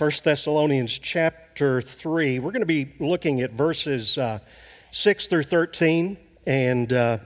1 Thessalonians chapter 3. We're going to be looking at verses uh, 6 through 13. And uh,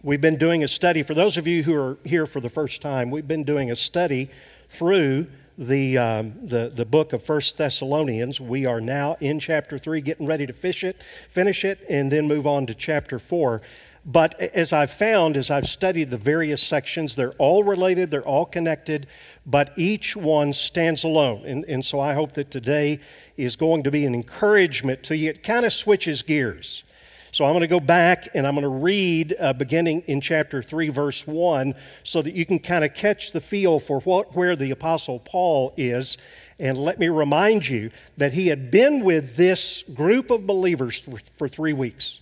we've been doing a study. For those of you who are here for the first time, we've been doing a study through the, um, the, the book of 1 Thessalonians. We are now in chapter 3, getting ready to fish it, finish it, and then move on to chapter 4. But as I've found, as I've studied the various sections, they're all related, they're all connected, but each one stands alone. And, and so I hope that today is going to be an encouragement to you. It kind of switches gears. So I'm going to go back and I'm going to read uh, beginning in chapter 3, verse 1, so that you can kind of catch the feel for what, where the Apostle Paul is. And let me remind you that he had been with this group of believers for, for three weeks.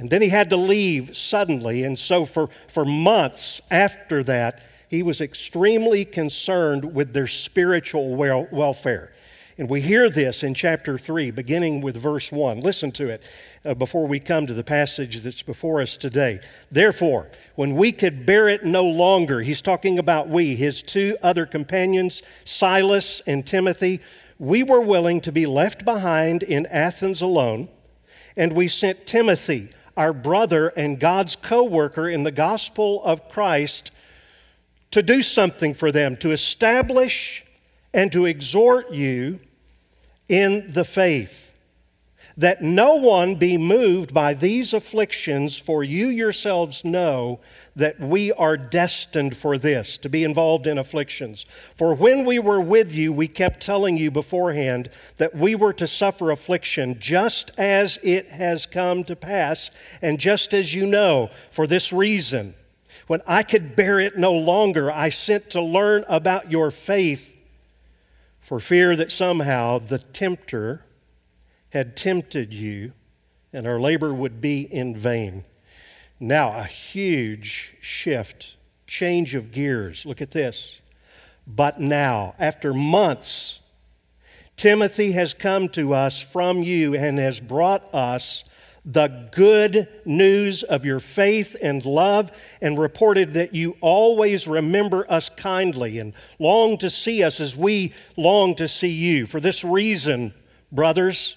And then he had to leave suddenly. And so, for, for months after that, he was extremely concerned with their spiritual wel- welfare. And we hear this in chapter 3, beginning with verse 1. Listen to it uh, before we come to the passage that's before us today. Therefore, when we could bear it no longer, he's talking about we, his two other companions, Silas and Timothy, we were willing to be left behind in Athens alone, and we sent Timothy our brother and God's co worker in the gospel of Christ, to do something for them, to establish and to exhort you in the faith that no one be moved by these afflictions, for you yourselves know that we are destined for this, to be involved in afflictions. For when we were with you, we kept telling you beforehand that we were to suffer affliction, just as it has come to pass, and just as you know, for this reason. When I could bear it no longer, I sent to learn about your faith, for fear that somehow the tempter had tempted you, and our labor would be in vain. Now, a huge shift, change of gears. Look at this. But now, after months, Timothy has come to us from you and has brought us the good news of your faith and love and reported that you always remember us kindly and long to see us as we long to see you. For this reason, brothers,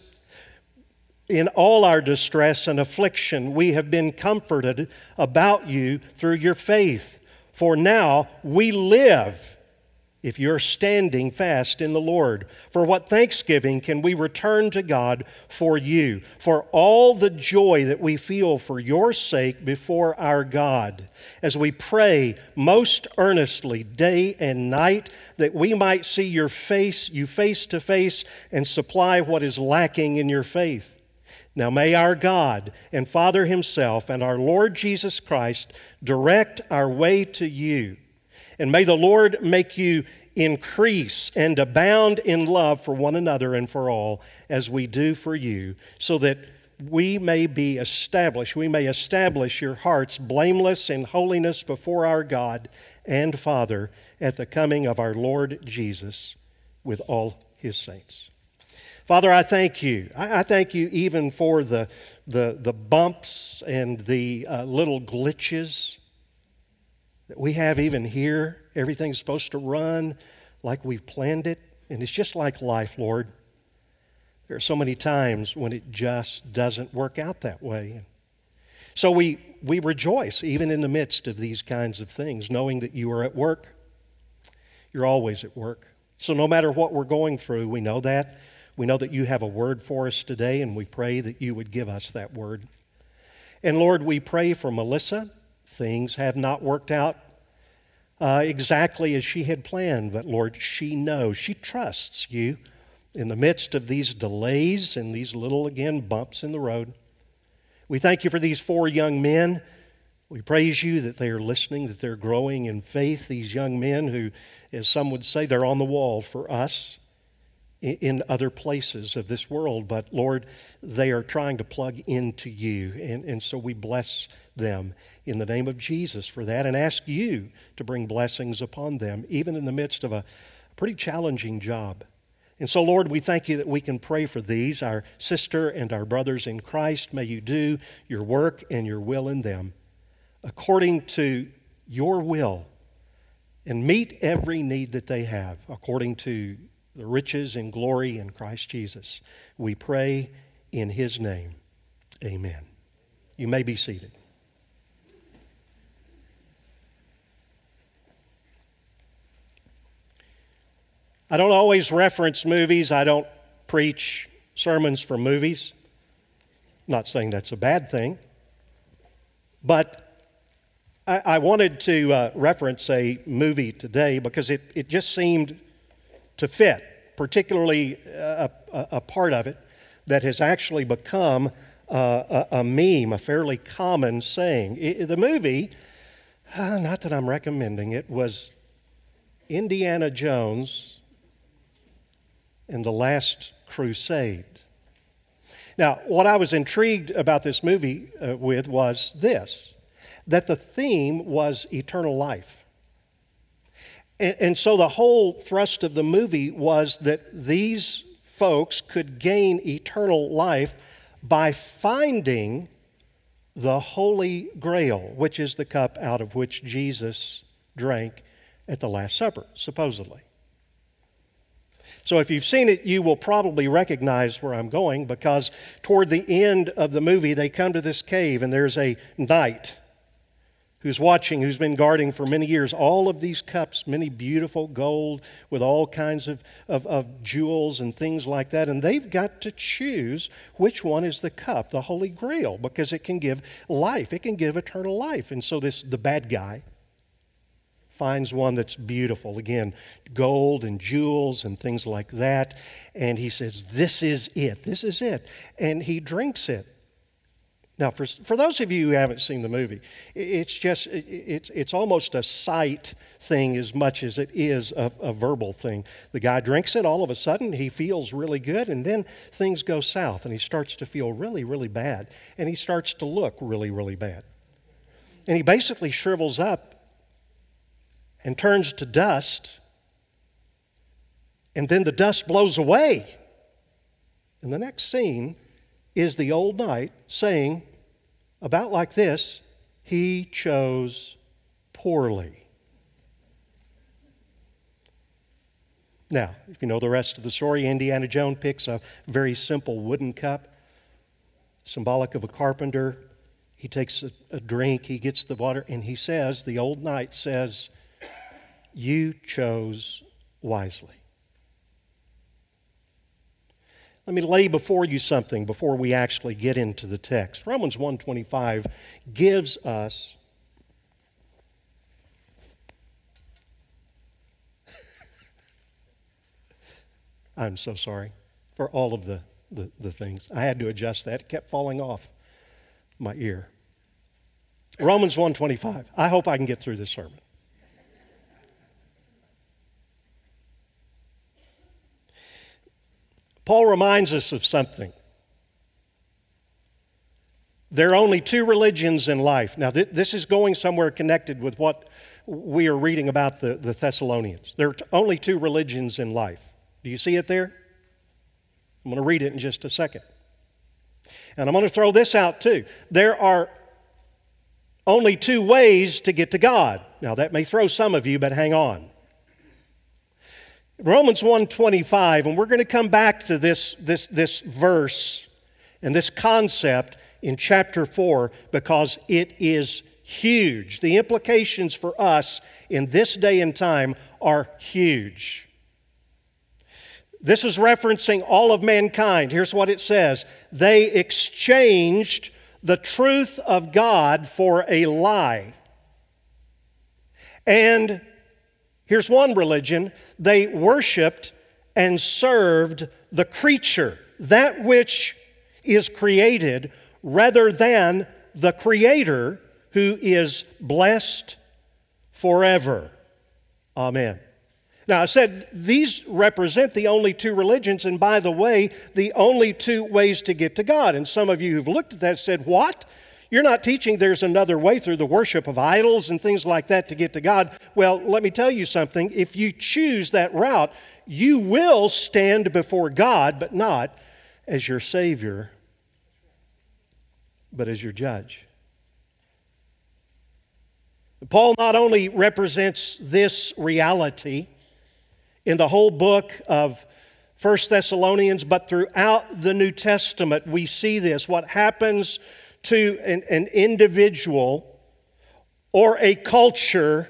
in all our distress and affliction, we have been comforted about you through your faith. For now we live if you're standing fast in the Lord. For what thanksgiving can we return to God for you, for all the joy that we feel for your sake before our God, as we pray most earnestly day and night that we might see your face, you face to face, and supply what is lacking in your faith. Now may our God and Father Himself and our Lord Jesus Christ direct our way to you. And may the Lord make you increase and abound in love for one another and for all, as we do for you, so that we may be established, we may establish your hearts blameless in holiness before our God and Father at the coming of our Lord Jesus with all his saints. Father, I thank you. I, I thank you even for the, the, the bumps and the uh, little glitches that we have even here. Everything's supposed to run like we've planned it. And it's just like life, Lord. There are so many times when it just doesn't work out that way. So we, we rejoice even in the midst of these kinds of things, knowing that you are at work. You're always at work. So no matter what we're going through, we know that. We know that you have a word for us today, and we pray that you would give us that word. And Lord, we pray for Melissa. Things have not worked out uh, exactly as she had planned, but Lord, she knows, she trusts you in the midst of these delays and these little, again, bumps in the road. We thank you for these four young men. We praise you that they are listening, that they're growing in faith. These young men who, as some would say, they're on the wall for us in other places of this world, but Lord, they are trying to plug into you. And, and so we bless them in the name of Jesus for that and ask you to bring blessings upon them, even in the midst of a pretty challenging job. And so, Lord, we thank you that we can pray for these, our sister and our brothers in Christ. May you do your work and your will in them according to your will and meet every need that they have according to the riches and glory in Christ Jesus. We pray in His name. Amen. You may be seated. I don't always reference movies. I don't preach sermons from movies. I'm not saying that's a bad thing. But I, I wanted to uh, reference a movie today because it, it just seemed to fit, particularly a, a, a part of it that has actually become uh, a, a, meme, a fairly common saying. It, the movie, uh, not that I'm recommending it, was Indiana Jones and the Last Crusade. Now, what I was intrigued about this movie uh, with was this that the theme was eternal life. And, and so the whole thrust of the movie was that these folks could gain eternal life by finding the Holy Grail, which is the cup out of which Jesus drank at the Last Supper, supposedly. So if you've seen it, you will probably recognize where I'm going because toward the end of the movie, they come to this cave and there's a knight who's watching, who's been guarding for many years, all of these cups, many beautiful gold with all kinds of, of, of, jewels and things like that. And they've got to choose which one is the cup, the Holy Grail, because it can give life, it can give eternal life. And so this the bad guy finds one that's beautiful. Again, gold and jewels and things like that. And he says, This is it. This is it. And he drinks it. Now, for, for those of you who haven't seen the movie, it's just, it's, it's almost a sight thing as much as it is a, a verbal thing. The guy drinks it, all of a sudden he feels really good, and then things go south, and he starts to feel really, really bad, and he starts to look really, really bad. And he basically shrivels up and turns to dust, and then the dust blows away. And the next scene is the old knight saying, about like this, he chose poorly. Now, if you know the rest of the story, Indiana Jones picks a very simple wooden cup, symbolic of a carpenter. He takes a, a drink, he gets the water, and he says, the old knight says, you chose wisely. Let me lay before you something before we actually get into the text. Romans 125 gives us I'm so sorry for all of the, the, the, things. I had to adjust that. It kept falling off my ear. Romans 125. I hope I can get through this sermon. Paul reminds us of something. There are only two religions in life. Now, th- this is going somewhere connected with what we are reading about the, the Thessalonians. There are t- only two religions in life. Do you see it there? I'm going to read it in just a second. And I'm going to throw this out too. There are only two ways to get to God. Now, that may throw some of you, but hang on. Romans 1:25, and we're going to come back to this, this, this verse and this concept in chapter 4 because it is huge. The implications for us in this day and time are huge. This is referencing all of mankind. Here's what it says They exchanged the truth of God for a lie. And Here's one religion they worshiped and served the creature, that which is created, rather than the Creator who is blessed forever. Amen. Now, I said these represent the only two religions, and by the way, the only two ways to get to God. And some of you who've looked at that said, What? You're not teaching there's another way through the worship of idols and things like that to get to God. Well, let me tell you something. If you choose that route, you will stand before God, but not as your Savior, but as your judge. Paul not only represents this reality in the whole book of 1 Thessalonians, but throughout the New Testament, we see this. What happens to an, an individual or a culture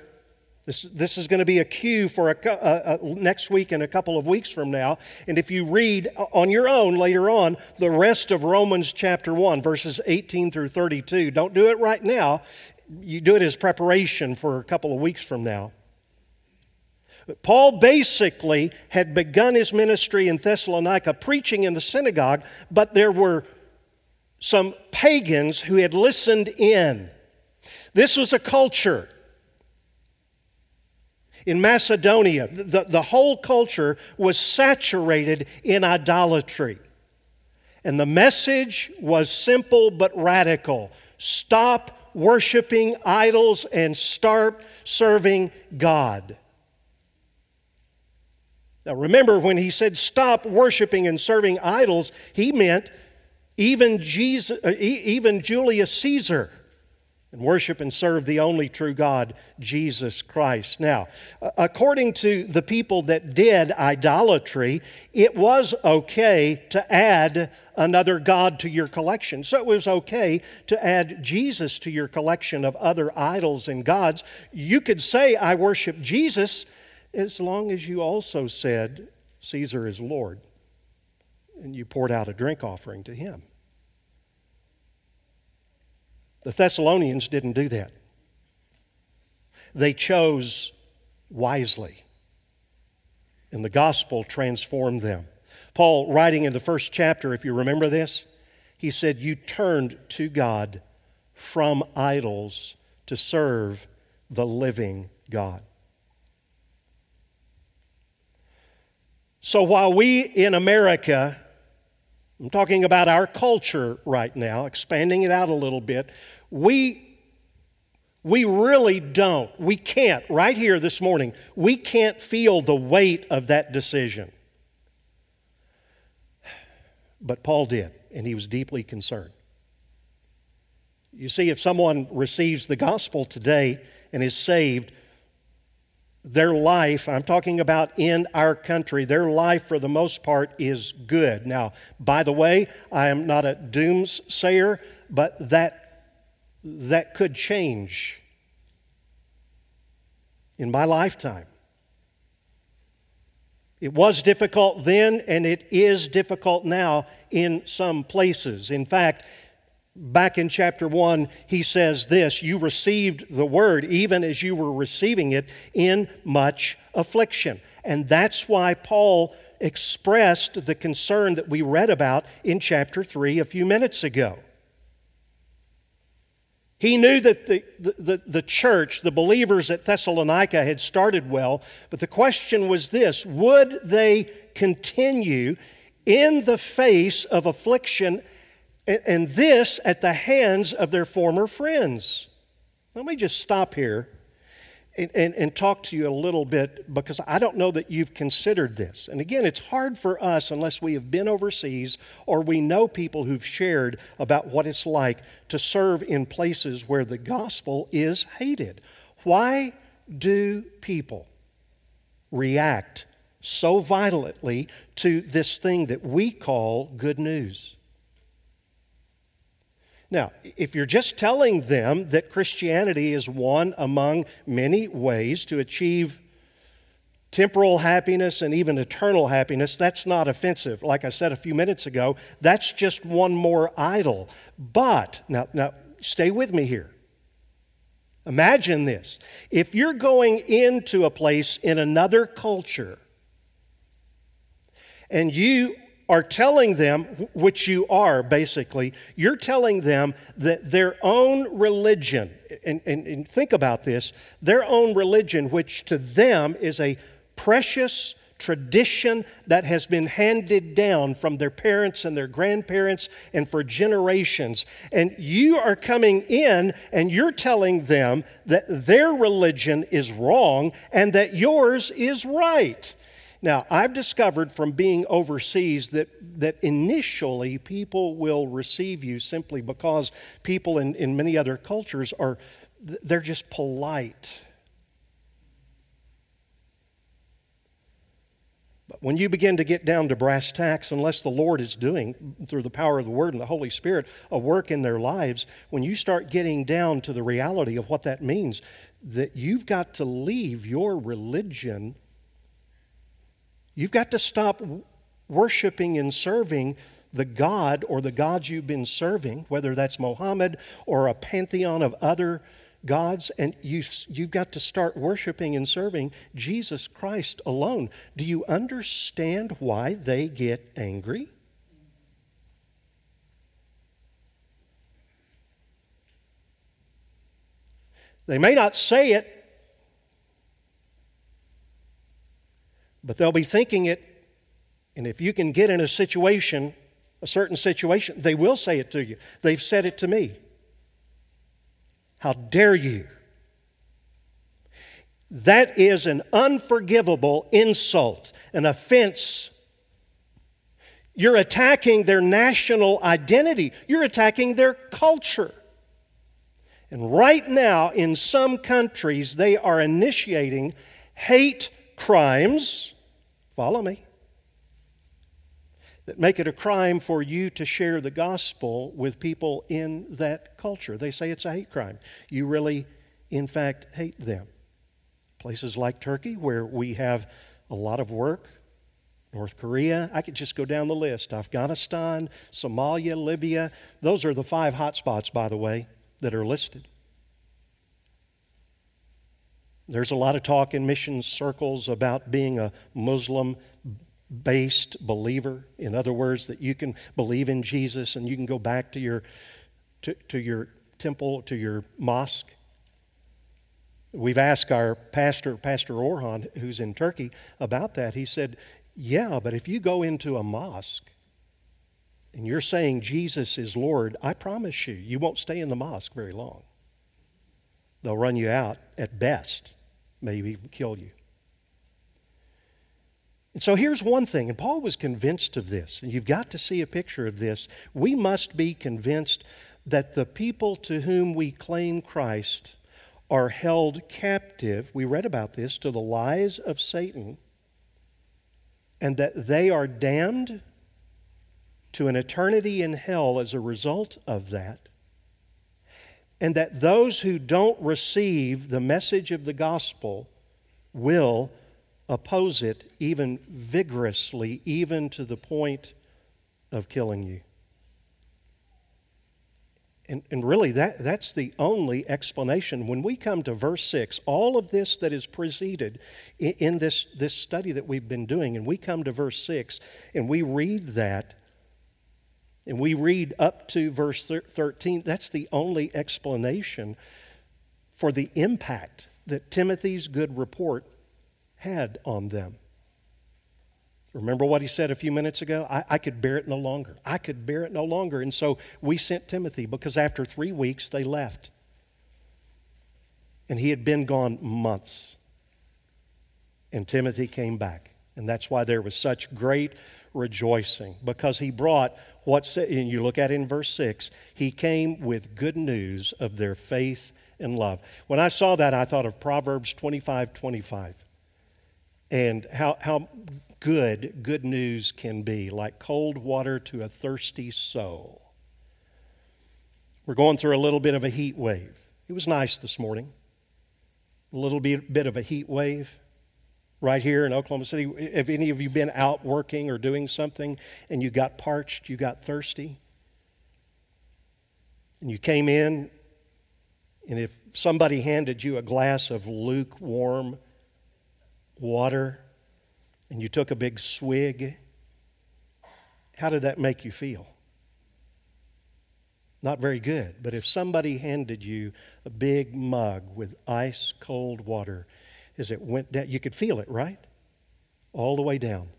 this, this is going to be a cue for a, a, a, uh, uh, next week and a couple of weeks from now. And if you read uh, on your own later on the rest of Romans chapter 1, verses 18 through 32, don't do it right now. You do it as preparation for a couple of weeks from now. Paul basically had begun his ministry in Thessalonica preaching in the synagogue, but there were some pagans who had listened in. This was a culture in Macedonia, the, the whole culture was saturated in idolatry. And the message was simple but radical stop worshiping idols and start serving God. Now, remember, when he said stop worshiping and serving idols, he meant even, Jesus, uh, even Julius Caesar and worship and serve the only true God, Jesus Christ. Now, according to the people that did idolatry, it was okay to add another God to your collection. So it was okay to add Jesus to your collection of other idols and gods. You could say, I worship Jesus, as long as you also said, Caesar is Lord, and you poured out a drink offering to him. The Thessalonians didn't do that. They chose wisely, and the gospel transformed them. Paul, writing in the first chapter, if you remember this, he said, You turned to God from idols to serve the living God. So while we in America I'm talking about our culture right now, expanding it out a little bit. We, we really don't, we can't, right here this morning, we can't feel the weight of that decision. But Paul did, and he was deeply concerned. You see, if someone receives the gospel today and is saved, their life, I'm talking about in our country, their life for the most part is good. Now, by the way, I am not a doomsayer, but that, that could change in my lifetime. It was difficult then, and it is difficult now in some places. In fact, back in chapter 1, he says this You received the word even as you were receiving it in much affliction. And that's why Paul expressed the concern that we read about in chapter 3 a few minutes ago. He knew that the, the, the, church, the believers at Thessalonica, had started well, but the question was this would they continue in the face of affliction and this at the hands of their former friends. Let me just stop here and, and, and, talk to you a little bit because I don't know that you've considered this. And again, it's hard for us unless we have been overseas or we know people who've shared about what it's like to serve in places where the gospel is hated. Why do people react so violently to this thing that we call good news? Now, if you're just telling them that Christianity is one among many ways to achieve temporal happiness and even eternal happiness, that's not offensive. Like I said a few minutes ago, that's just one more idol. But, now, now stay with me here. Imagine this. If you're going into a place in another culture and you are telling them, which you are basically, you're telling them that their own religion, and, and, and, think about this, their own religion, which to them is a precious tradition that has been handed down from their parents and their grandparents and for generations. And you are coming in and you're telling them that their religion is wrong and that yours is right. Now, I've discovered from being overseas that, that initially people will receive you simply because people in, in many other cultures are they're just polite. But when you begin to get down to brass tacks, unless the Lord is doing, through the power of the Word and the Holy Spirit, a work in their lives, when you start getting down to the reality of what that means, that you've got to leave your religion, you've got to stop worshiping and serving the God or the gods you've been serving, whether that's Mohammed or a pantheon of other gods, and you, you've got to start worshiping and serving Jesus Christ alone. Do you understand why they get angry? They may not say it, but they'll be thinking it. And if you can get in a situation, a certain situation, they will say it to you. They've said it to me. How dare you? That is an unforgivable insult, an offense. You're attacking their national identity, you're attacking their culture. And right now, in some countries, they are initiating hate crimes. Follow me. That make it a crime for you to share the gospel with people in that culture. They say it's a hate crime. You really, in fact, hate them. Places like Turkey, where we have a lot of work, North Korea, I could just go down the list. Afghanistan, Somalia, Libya. Those are the five hotspots, by the way, that are listed. There's a lot of talk in mission circles about being a Muslim based believer. In other words, that you can believe in Jesus and you can go back to your, to, to your temple, to your mosque. We've asked our pastor, Pastor Orhan, who's in Turkey, about that. He said, Yeah, but if you go into a mosque and you're saying Jesus is Lord, I promise you, you won't stay in the mosque very long. They'll run you out at best, maybe even kill you. And so here's one thing, and Paul was convinced of this, and you've got to see a picture of this. We must be convinced that the people to whom we claim Christ are held captive. We read about this to the lies of Satan, and that they are damned to an eternity in hell as a result of that and that those who don't receive the message of the gospel will oppose it even vigorously, even to the point of killing you. And, and really, that, that's the only explanation. When we come to verse 6, all of this that is preceded in, in this, this study that we've been doing, and we come to verse 6 and we read that, and we read up to verse 13, that's the only explanation for the impact that Timothy's good report had on them. Remember what he said a few minutes ago? I, I, could bear it no longer. I could bear it no longer. And so we sent Timothy because after three weeks they left. And he had been gone months. And Timothy came back. And that's why there was such great rejoicing because he brought what, and you look at in verse 6, he came with good news of their faith and love. When I saw that, I thought of Proverbs 25 25 and how, how good good news can be, like cold water to a thirsty soul. We're going through a little bit of a heat wave. It was nice this morning. A little bit, bit of a heat wave right here in Oklahoma City. Have any of you been out working or doing something and you got parched, you got thirsty? And you came in, and if somebody handed you a glass of lukewarm water and you took a big swig, how did that make you feel? Not very good. But if somebody handed you a big mug with ice cold water as it went down. You could feel it, right? All the way down.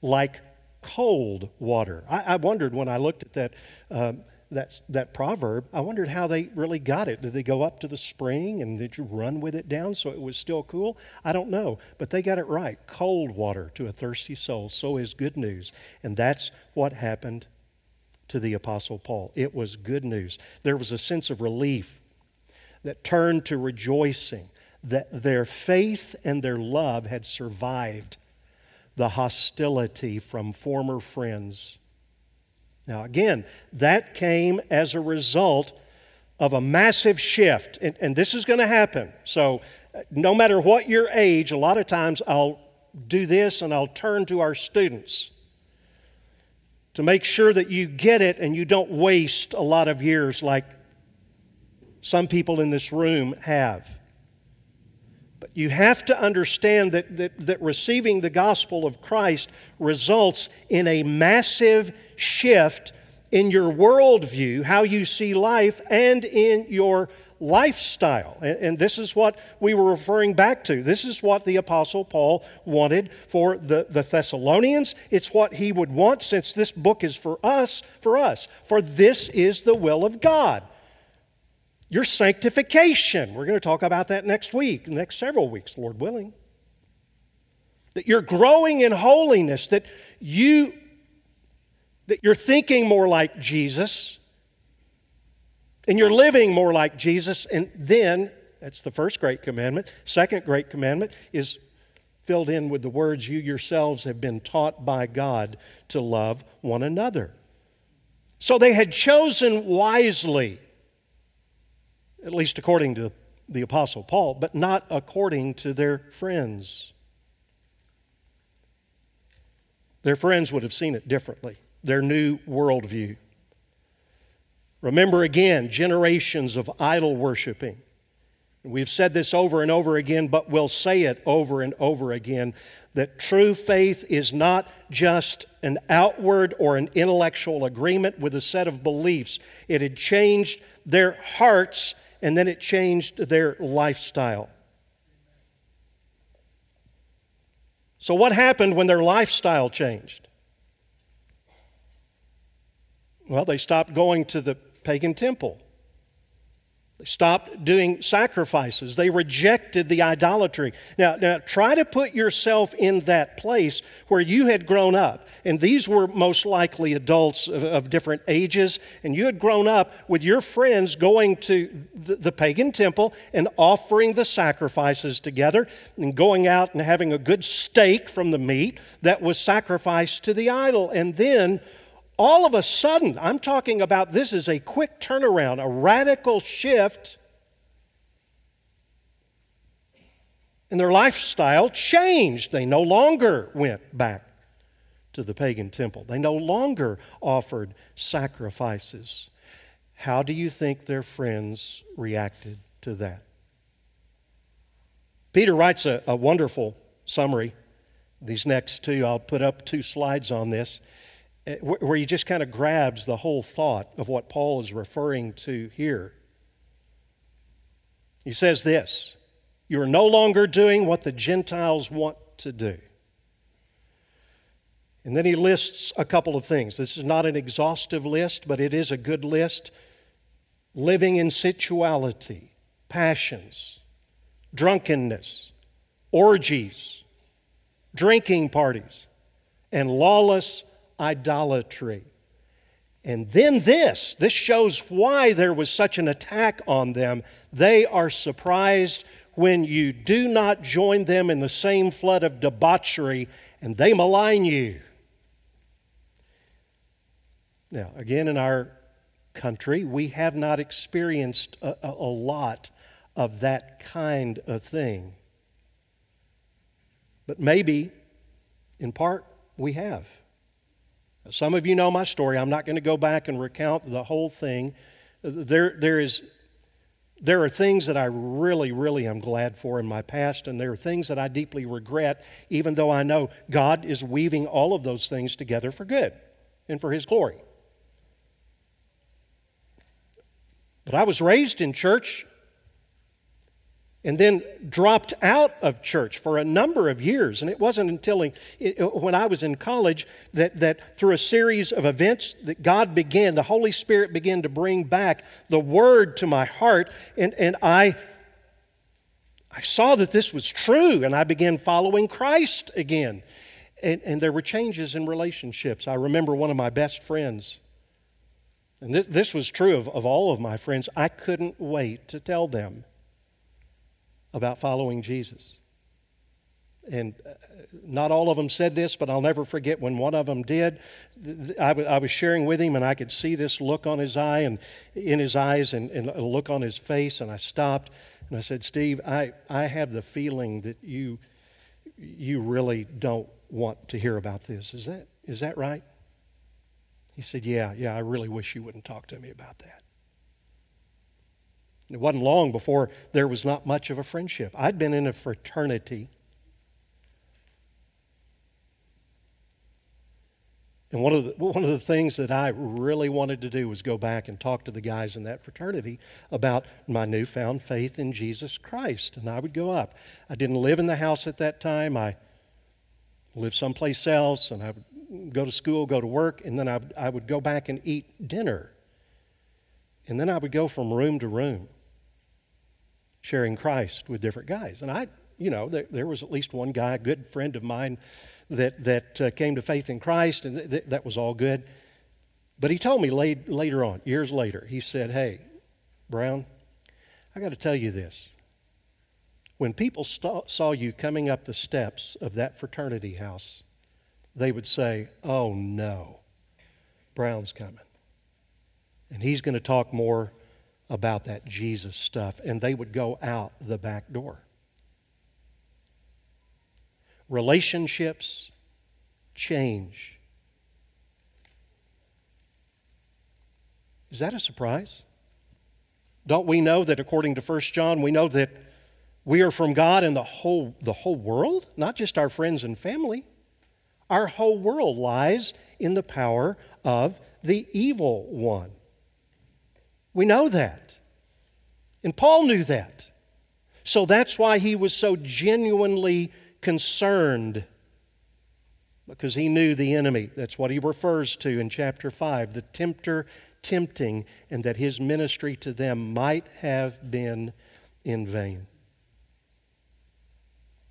Like cold water. I, I wondered when I looked at that, um, that, that proverb, I wondered how they really got it. Did they go up to the spring and did you run with it down so it was still cool? I don't know. But they got it right. Cold water to a thirsty soul. So is good news. And that's what happened to the Apostle Paul. It was good news. There was a sense of relief that turned to rejoicing that their faith and their love had survived the hostility from former friends. Now, again, that came as a result of a massive shift, and, and this is going to happen. So, uh, no matter what your age, a lot of times I'll do this and I'll turn to our students to make sure that you get it and you don't waste a lot of years like some people in this room have. But you have to understand that, that, that receiving the gospel of Christ results in a massive shift in your worldview, how you see life, and in your lifestyle. And, this is what we were referring back to. This is what the Apostle Paul wanted for the, the Thessalonians. It's what he would want since this book is for us, for us. For this is the will of God. Your sanctification. We're going to talk about that next week, next several weeks, Lord willing. That you're growing in holiness, that you that you're thinking more like Jesus and you're living more like Jesus. And then, that's the first great commandment. Second great commandment is filled in with the words you yourselves have been taught by God to love one another. So they had chosen wisely at least according to the Apostle Paul, but not according to their friends. Their friends would have seen it differently, their new worldview. Remember again, generations of idol worshiping. We've said this over and over again, but we'll say it over and over again that true faith is not just an outward or an intellectual agreement with a set of beliefs. It had changed their hearts and then it changed their lifestyle. So, what happened when their lifestyle changed? Well, they stopped going to the pagan temple. They stopped doing sacrifices. They rejected the idolatry. Now, now, try to put yourself in that place where you had grown up. And these were most likely adults of, of different ages. And you had grown up with your friends going to the, the pagan temple and offering the sacrifices together and going out and having a good steak from the meat that was sacrificed to the idol. And then all of a sudden, I'm talking about this is a quick turnaround, a radical shift. And their lifestyle changed. They no longer went back to the pagan temple, they no longer offered sacrifices. How do you think their friends reacted to that? Peter writes a, a wonderful summary. These next two, I'll put up two slides on this. Eh, where he just kind of grabs the whole thought of what Paul is referring to here. He says this You are no longer doing what the Gentiles want to do. And then he lists a couple of things. This is not an exhaustive list, but it is a good list. Living in sensuality, passions, drunkenness, orgies, drinking parties, and lawless idolatry. And then this, this shows why there was such an attack on them. They are surprised when you do not join them in the same flood of debauchery and they malign you. Now, again, in our country, we have not experienced a, a, a lot of that kind of thing. But maybe, in part, we have. Some of you know my story. I'm not going to go back and recount the whole thing. There, there, is, there are things that I really, really am glad for in my past, and there are things that I deeply regret, even though I know God is weaving all of those things together for good and for His glory. But I was raised in church and then dropped out of church for a number of years. And it wasn't until when I was in college that, that through a series of events that God began, the Holy Spirit began to bring back the Word to my heart. And, and I, I saw that this was true, and I began following Christ again. And, and there were changes in relationships. I remember one of my best friends And this, this was true of, of all of my friends. I couldn't wait to tell them about following Jesus. And uh, not all of them said this, but I'll never forget when one of them did. I, was sharing with him, and I could see this look on his eye and in his eyes, and, and a look on his face. And I stopped and I said, "Steve, I, I have the feeling that you you really don't want to hear about this. Is that is that right?" He said, "Yeah, yeah. I really wish you wouldn't talk to me about that." It wasn't long before there was not much of a friendship. I'd been in a fraternity And one of, the, one of the things that I really wanted to do was go back and talk to the guys in that fraternity about my newfound faith in Jesus Christ. And I would go up. I didn't live in the house at that time. I lived someplace else, and I would go to school, go to work, and then I I would go back and eat dinner. And then I would go from room to room sharing Christ with different guys. And I, you know, there, there was at least one guy, a good friend of mine, that, that uh, came to faith in Christ, and th- that was all good. But he told me late, later on, years later, he said, Hey, Brown, I got to tell you this. When people st- saw you coming up the steps of that fraternity house, they would say, Oh no, Brown's coming. And he's going to talk more about that Jesus stuff. And they would go out the back door relationships change. Is that a surprise? Don't we know that according to 1 John, we know that we are from God and the whole, the whole world, not just our friends and family. Our whole world lies in the power of the evil one. We know that. And Paul knew that. So that's why he was so genuinely concerned because he knew the enemy. That's what he refers to in chapter 5 the tempter tempting, and that his ministry to them might have been in vain.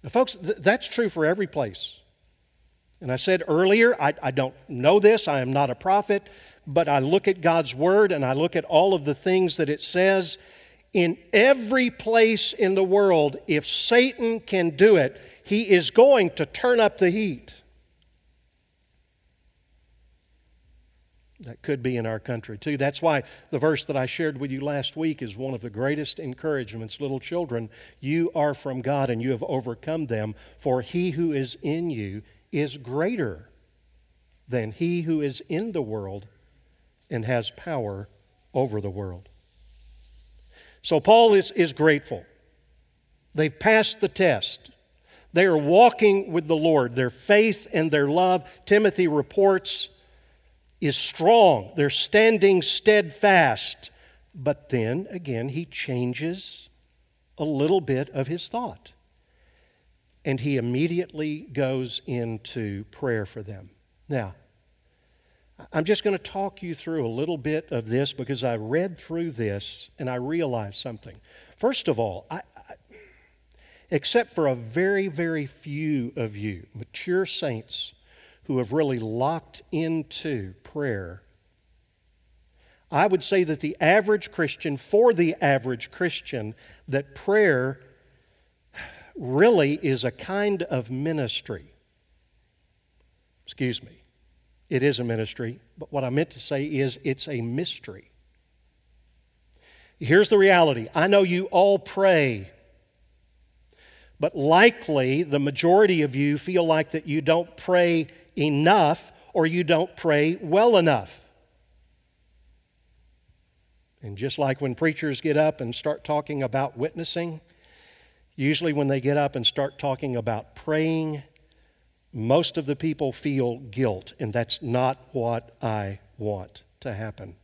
Now, folks, th- that's true for every place. And I said earlier, I, I don't know this, I am not a prophet, but I look at God's Word and I look at all of the things that it says. In every place in the world, if Satan can do it, he is going to turn up the heat. That could be in our country too. That's why the verse that I shared with you last week is one of the greatest encouragements. Little children, you are from God and you have overcome them, for he who is in you is greater than he who is in the world and has power over the world. So Paul is, is grateful. They've passed the test. They are walking with the Lord. Their faith and their love, Timothy reports, is strong. They're standing steadfast. But then again, he changes a little bit of his thought. And he immediately goes into prayer for them. Now, I'm just going to talk you through a little bit of this because I read through this and I realized something. First of all, I, except for a very, very few of you, mature saints, who have really locked into prayer. I would say that the average Christian, for the average Christian, that prayer really is a kind of ministry. Excuse me. It is a ministry, but what I meant to say is it's a mystery. Here's the reality I know you all pray but likely, the majority of you feel like that you don't pray enough or you don't pray well enough. And just like when preachers get up and start talking about witnessing, usually when they get up and start talking about praying, most of the people feel guilt, and that's not what I want to happen.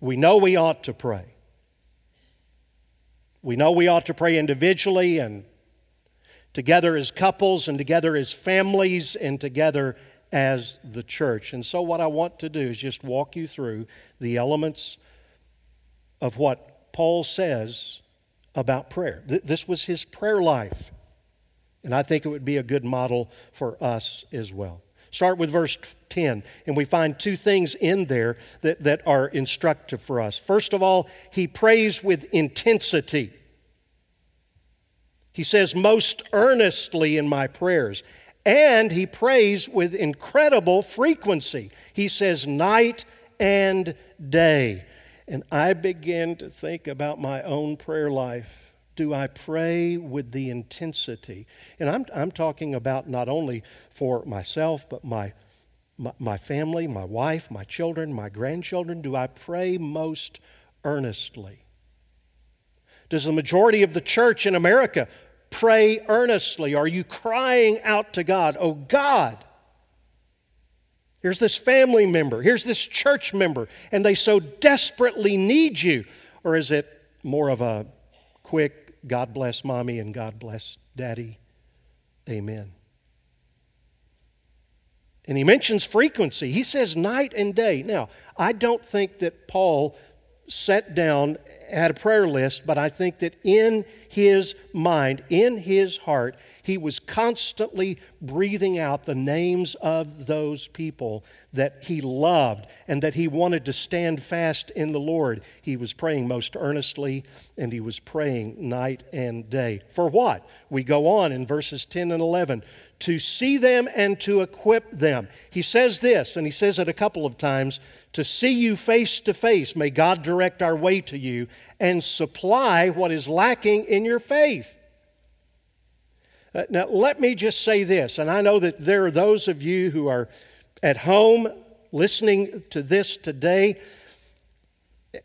We know we ought to pray. We know we ought to pray individually and together as couples and together as families and together as the church. And so, what I want to do is just walk you through the elements of what Paul says about prayer. This was his prayer life. And I think it would be a good model for us as well. Start with verse 10, and we find two things in there that, that are instructive for us. First of all, he prays with intensity. He says, most earnestly in my prayers. And he prays with incredible frequency. He says, night and day. And I begin to think about my own prayer life. Do I pray with the intensity? And I'm, I'm talking about not only for myself, but my, my, my family, my wife, my children, my grandchildren. Do I pray most earnestly? Does the majority of the church in America pray earnestly? Are you crying out to God, Oh God, Here's this family member, here's this church member, and they so desperately need you. Or is it more of a quick, God bless mommy and God bless daddy? Amen. And he mentions frequency. He says night and day. Now, I don't think that Paul sat down, had a prayer list, but I think that in his mind, in his heart, he was constantly breathing out the names of those people that he loved and that he wanted to stand fast in the Lord. He was praying most earnestly and he was praying night and day. For what? We go on in verses 10 and 11 to see them and to equip them. He says this, and he says it a couple of times to see you face to face. May God direct our way to you and supply what is lacking in your faith. Uh, now, let me just say this, and I know that there are those of you who are at home listening to this today,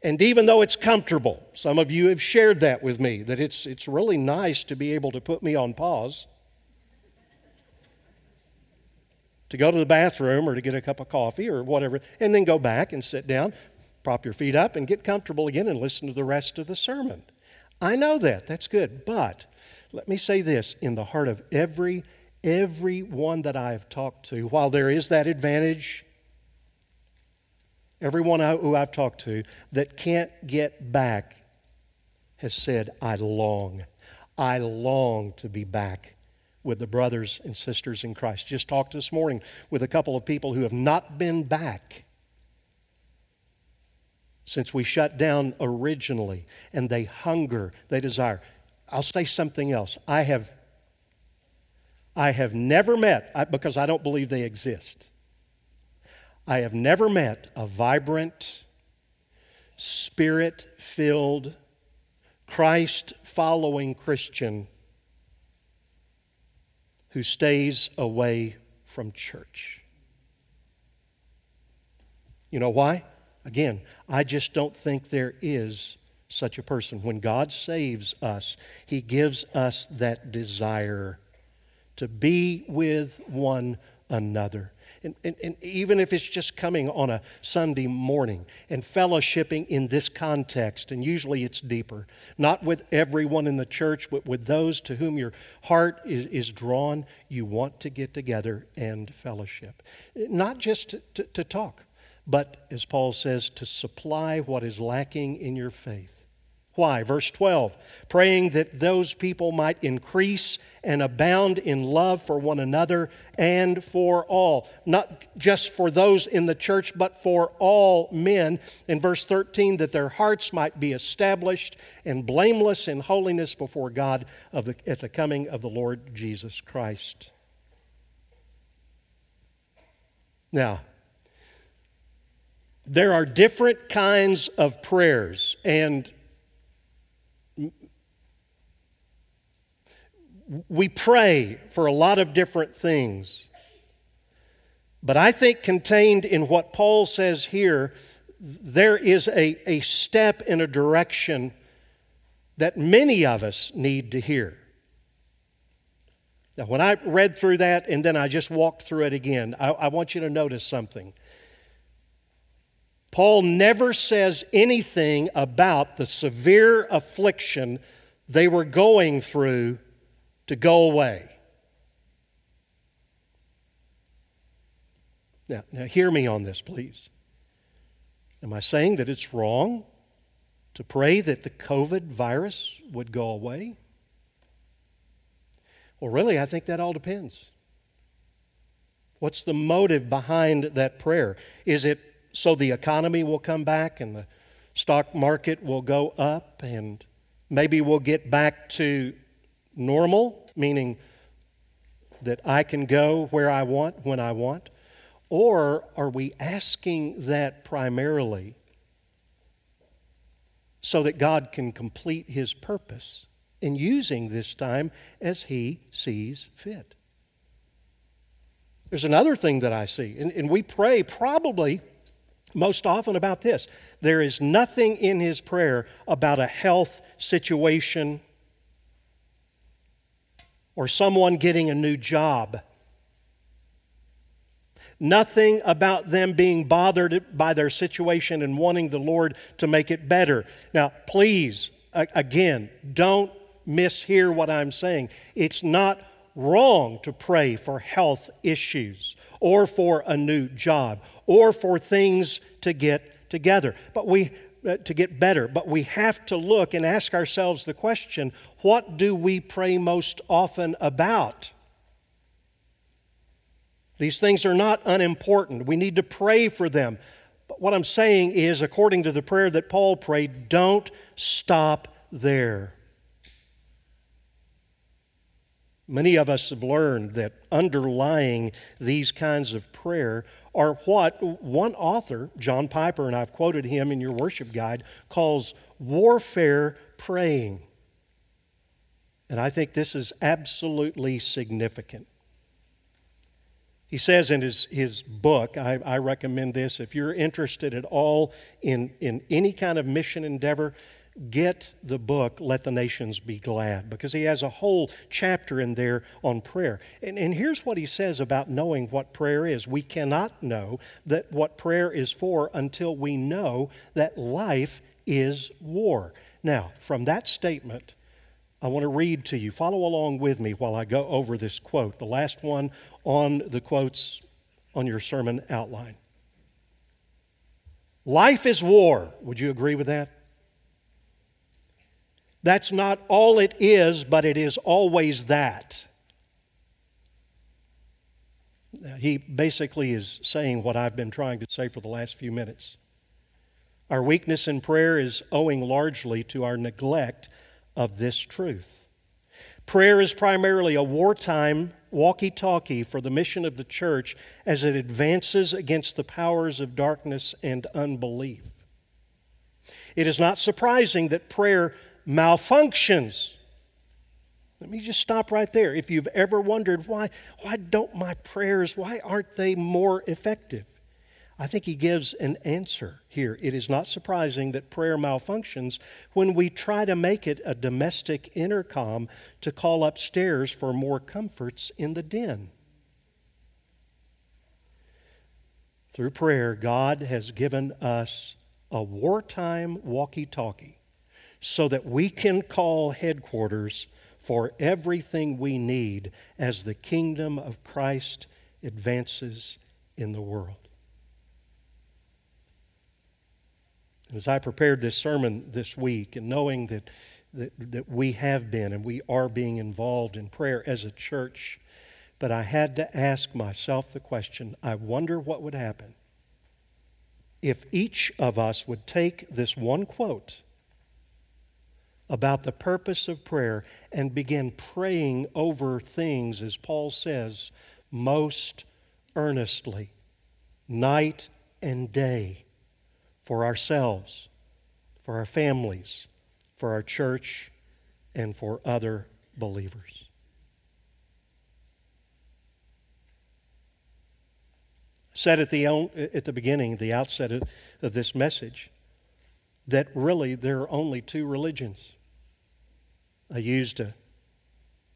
and even though it's comfortable, some of you have shared that with me, that it's, it's really nice to be able to put me on pause, to go to the bathroom or to get a cup of coffee or whatever, and then go back and sit down, prop your feet up, and get comfortable again and listen to the rest of the sermon. I know that, that's good, but let me say this in the heart of every every one that I have talked to, while there is that advantage, everyone who I've talked to that can't get back has said, I long, I long to be back with the brothers and sisters in Christ. Just talked this morning with a couple of people who have not been back since we shut down originally, and they hunger, they desire. I'll say something else. I have, I have never met, because I don't believe they exist, I have never met a vibrant, spirit filled, Christ following Christian who stays away from church. You know why? Again, I just don't think there is such a person. When God saves us, He gives us that desire to be with one another. And, and, and, even if it's just coming on a Sunday morning and fellowshipping in this context, and usually it's deeper, not with everyone in the church, but with those to whom your heart is, is drawn, you want to get together and fellowship. Not just to, to, to talk, but as Paul says, to supply what is lacking in your faith. Why? Verse 12, praying that those people might increase and abound in love for one another and for all. Not just for those in the church, but for all men. In verse 13, that their hearts might be established and blameless in holiness before God the, at the coming of the Lord Jesus Christ. Now, there are different kinds of prayers, and we pray for a lot of different things. But I think contained in what Paul says here, there is a, a step in a direction that many of us need to hear. Now, when I read through that and then I just walked through it again, I, I want you to notice something. Paul never says anything about the severe affliction they were going through to go away. Now, now hear me on this, please. Am I saying that it's wrong to pray that the COVID virus would go away? Well, really, I think that all depends. What's the motive behind that prayer? Is it so the economy will come back and the stock market will go up and maybe we'll get back to normal, meaning that I can go where I want when I want? Or are we asking that primarily so that God can complete His purpose in using this time as He sees fit? There's another thing that I see, and, and we pray probably most often about this. There is nothing in his prayer about a health situation or someone getting a new job. Nothing about them being bothered by their situation and wanting the Lord to make it better. Now, please, again, don't mishear what I'm saying. It's not wrong to pray for health issues or for a new job or for things to get together. But we uh, to get better, but we have to look and ask ourselves the question, what do we pray most often about? These things are not unimportant. We need to pray for them. But what I'm saying is, according to the prayer that Paul prayed, don't stop there. Many of us have learned that underlying these kinds of prayer are what one author, John Piper, and I've quoted him in your worship guide, calls warfare praying. And I think this is absolutely significant. He says in his, his book, I, I recommend this, if you're interested at all in, in any kind of mission endeavor, get the book, Let the Nations Be Glad, because he has a whole chapter in there on prayer. And, and here's what he says about knowing what prayer is we cannot know that what prayer is for until we know that life is war. Now, from that statement, I want to read to you. Follow along with me while I go over this quote, the last one on the quotes on your sermon outline. Life is war. Would you agree with that? That's not all it is, but it is always that. He basically is saying what I've been trying to say for the last few minutes. Our weakness in prayer is owing largely to our neglect of this truth. Prayer is primarily a wartime walkie talkie for the mission of the church as it advances against the powers of darkness and unbelief. It is not surprising that prayer malfunctions. Let me just stop right there. If you've ever wondered why, why don't my prayers, why aren't they more effective? I think he gives an answer here. It is not surprising that prayer malfunctions when we try to make it a domestic intercom to call upstairs for more comforts in the den. Through prayer, God has given us a wartime walkie talkie so that we can call headquarters for everything we need as the kingdom of Christ advances in the world. As I prepared this sermon this week, and knowing that, that, that we have been and we are being involved in prayer as a church, but I had to ask myself the question I wonder what would happen if each of us would take this one quote about the purpose of prayer and begin praying over things, as Paul says, most earnestly, night and day, for ourselves, for our families, for our church, and for other believers. Said at the, at the beginning, the outset of, of this message, that really there are only two religions I used a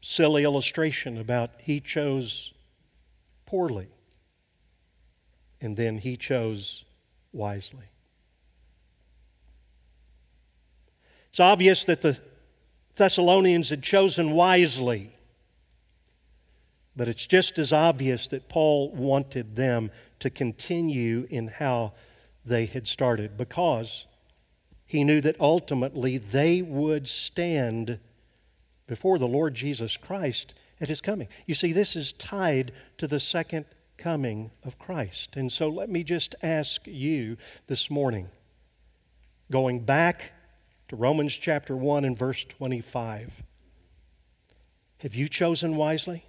silly illustration about he chose poorly and then he chose wisely. It's obvious that the Thessalonians had chosen wisely, but it's just as obvious that Paul wanted them to continue in how they had started because he knew that ultimately they would stand before the Lord Jesus Christ at his coming. You see, this is tied to the second coming of Christ. And so let me just ask you this morning, going back to Romans chapter 1 and verse 25, have you chosen wisely?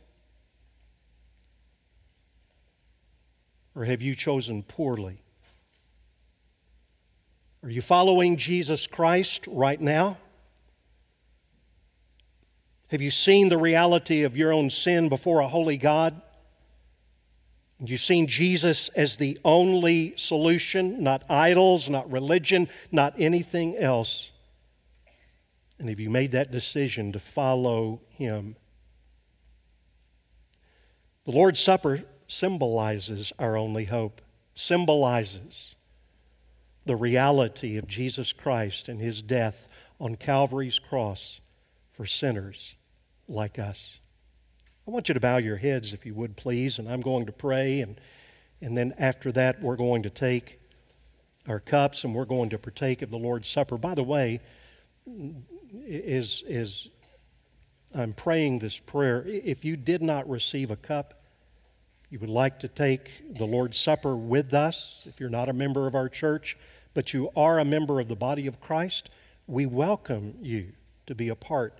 Or have you chosen poorly? Are you following Jesus Christ right now? Have you seen the reality of your own sin before a holy God? You've seen Jesus as the only solution, not idols, not religion, not anything else. And have you made that decision to follow Him? The Lord's Supper symbolizes our only hope, symbolizes the reality of Jesus Christ and His death on Calvary's cross for sinners like us. I want you to bow your heads, if you would, please, and I'm going to pray, and, and then after that, we're going to take our cups and we're going to partake of the Lord's Supper. By the way, is, is I'm praying this prayer, if you did not receive a cup, you would like to take the Lord's Supper with us, if you're not a member of our church, but you are a member of the body of Christ, we welcome you to be a part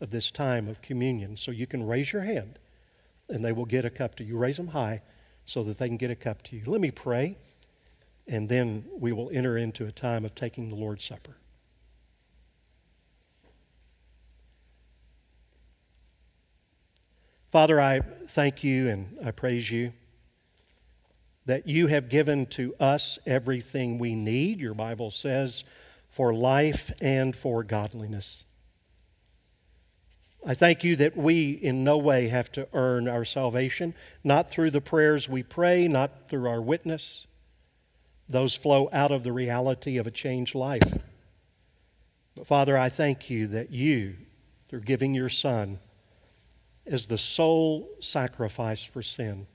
of this time of communion. So you can raise your hand and they will get a cup to you. Raise them high so that they can get a cup to you. Let me pray, and then we will enter into a time of taking the Lord's Supper. Father, I thank you and I praise you that you have given to us everything we need, your Bible says, for life and for godliness. I thank you that we in no way have to earn our salvation, not through the prayers we pray, not through our witness. Those flow out of the reality of a changed life. But Father, I thank you that you, through giving your Son as the sole sacrifice for sin,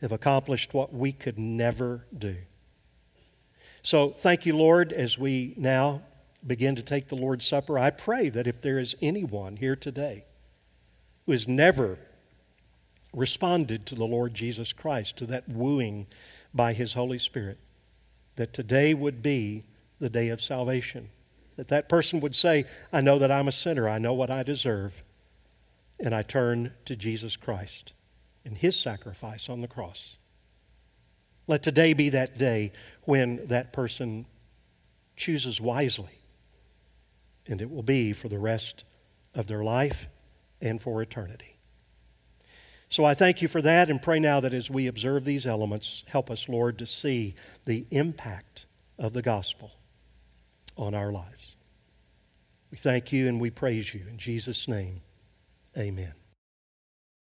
have accomplished what we could never do. So thank you, Lord, as we now begin to take the Lord's Supper, I pray that if there is anyone here today who has never responded to the Lord Jesus Christ, to that wooing by His Holy Spirit, that today would be the day of salvation. That that person would say, I know that I'm a sinner, I know what I deserve, and I turn to Jesus Christ and His sacrifice on the cross. Let today be that day when that person chooses wisely and it will be for the rest of their life and for eternity. So I thank you for that and pray now that as we observe these elements, help us, Lord, to see the impact of the gospel on our lives. We thank you and we praise you. In Jesus' name, amen.